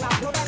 got to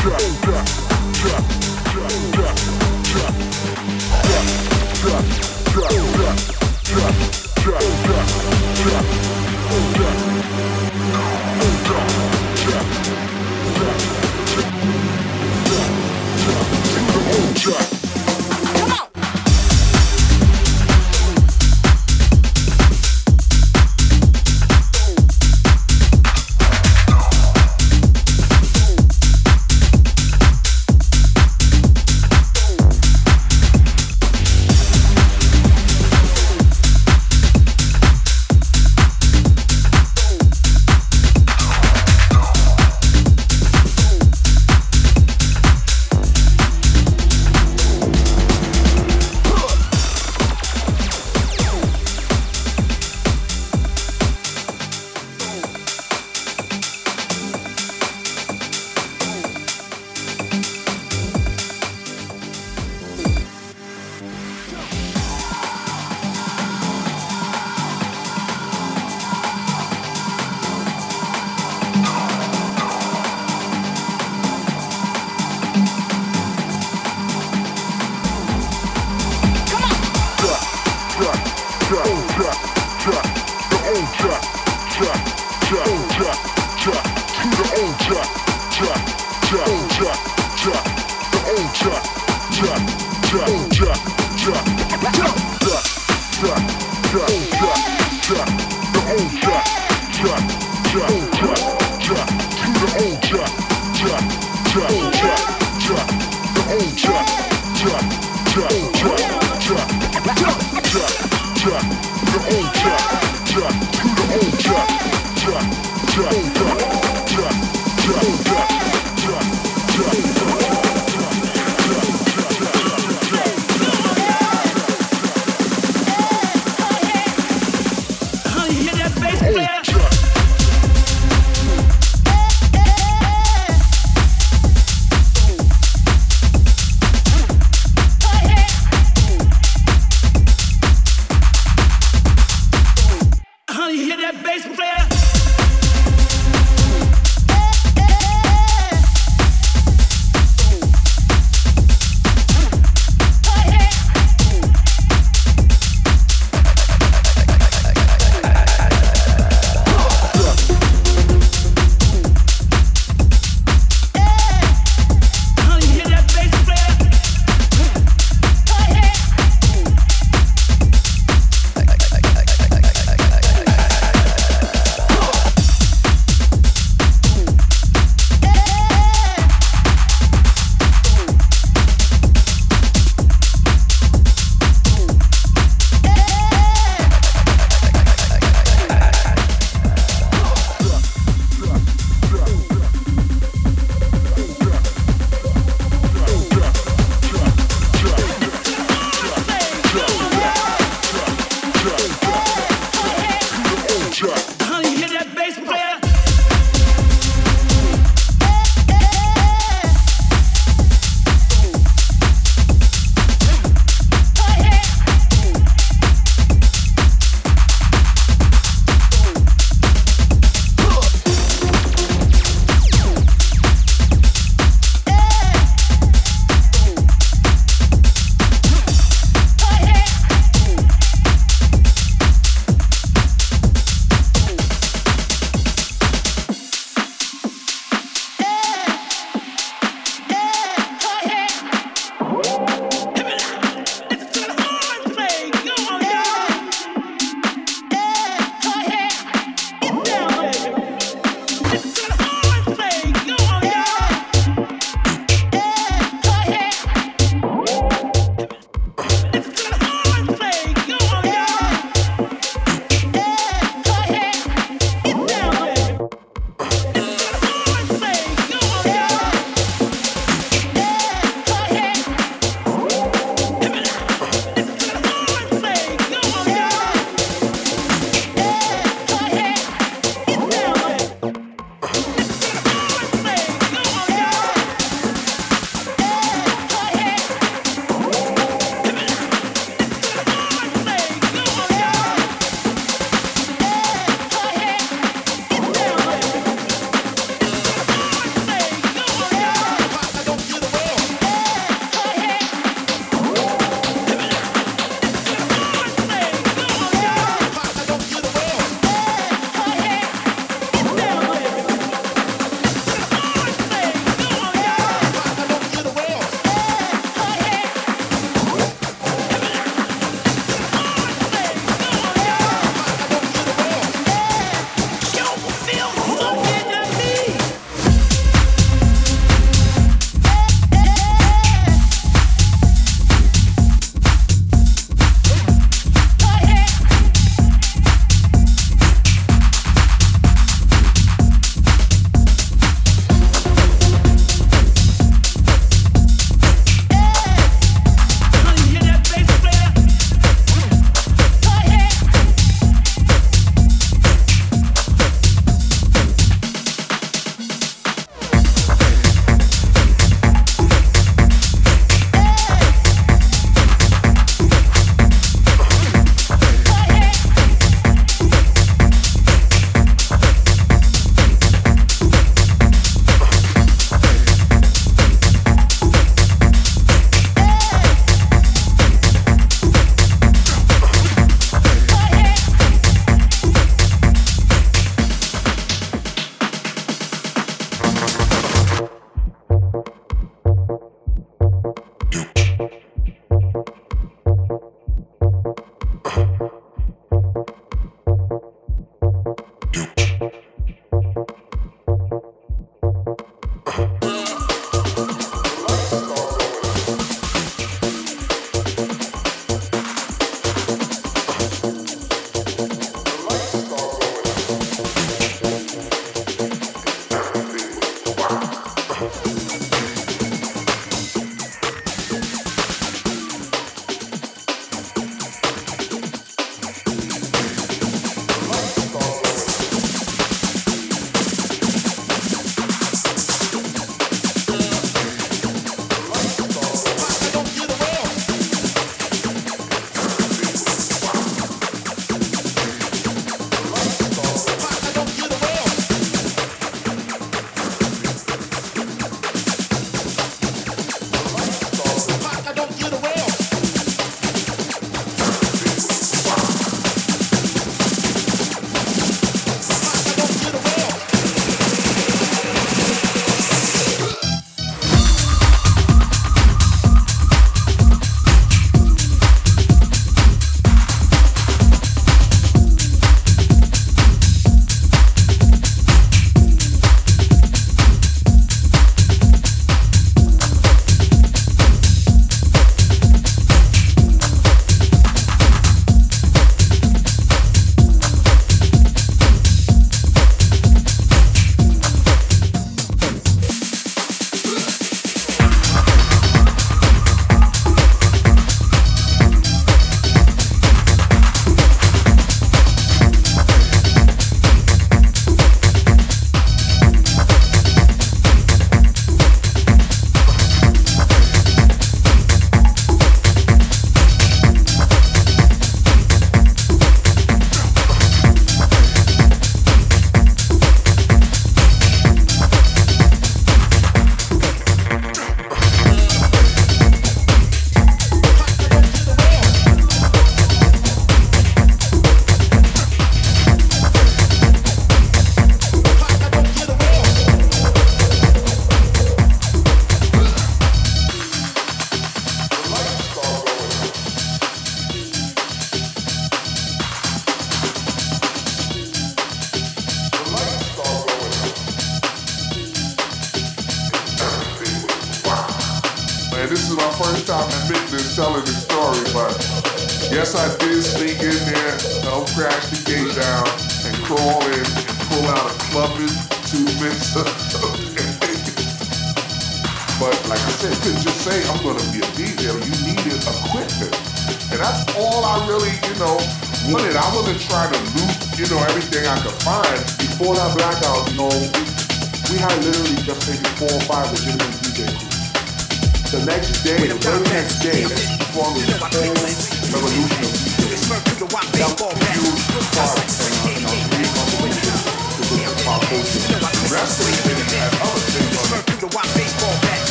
track, track.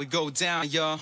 We go down, y'all.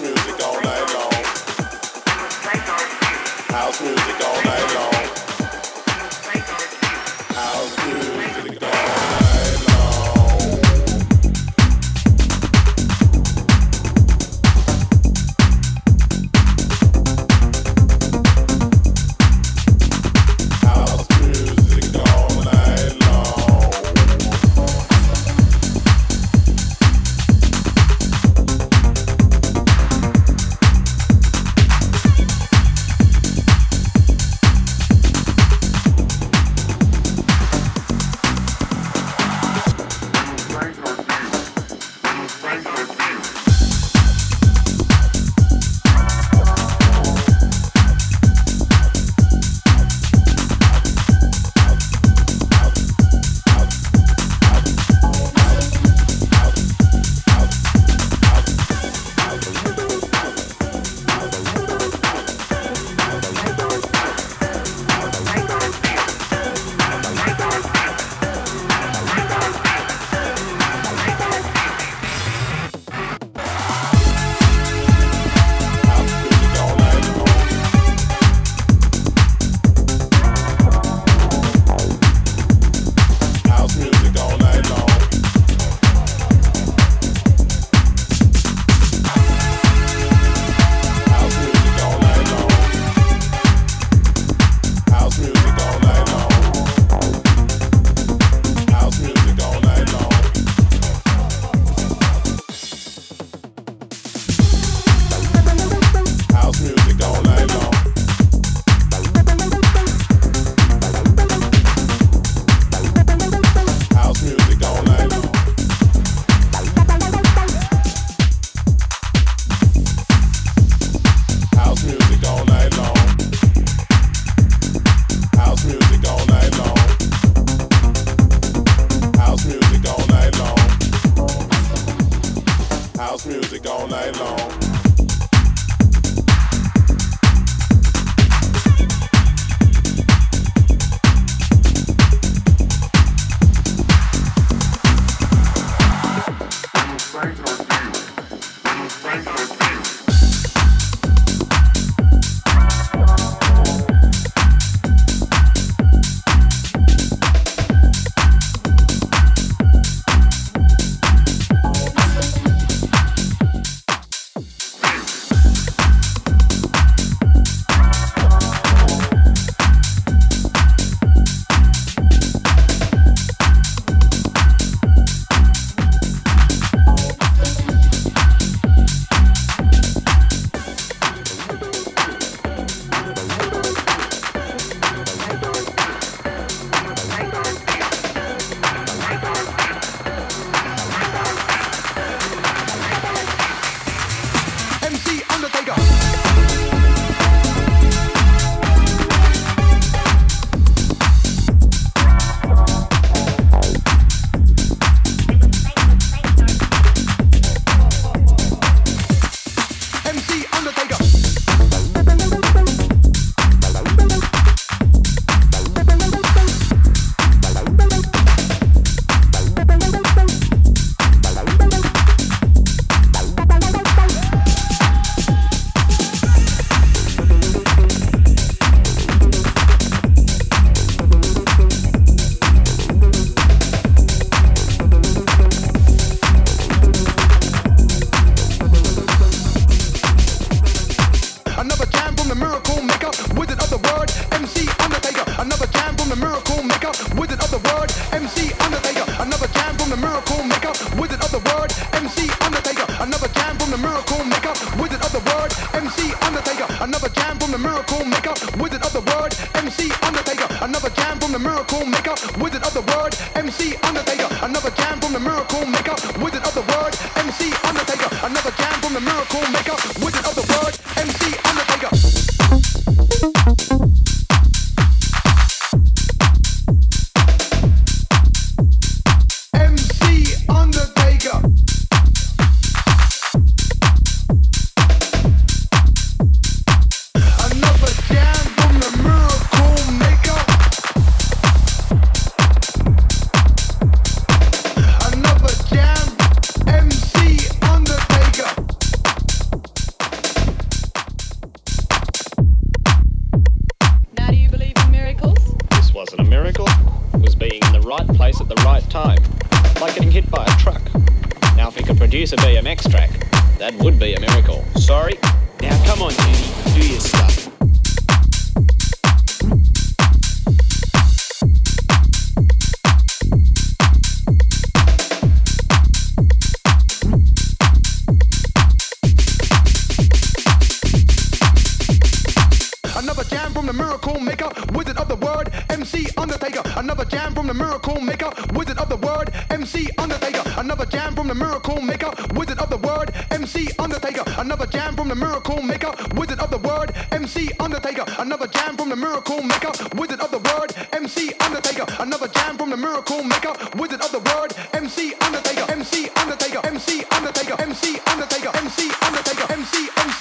The miracle Take a MC, MC.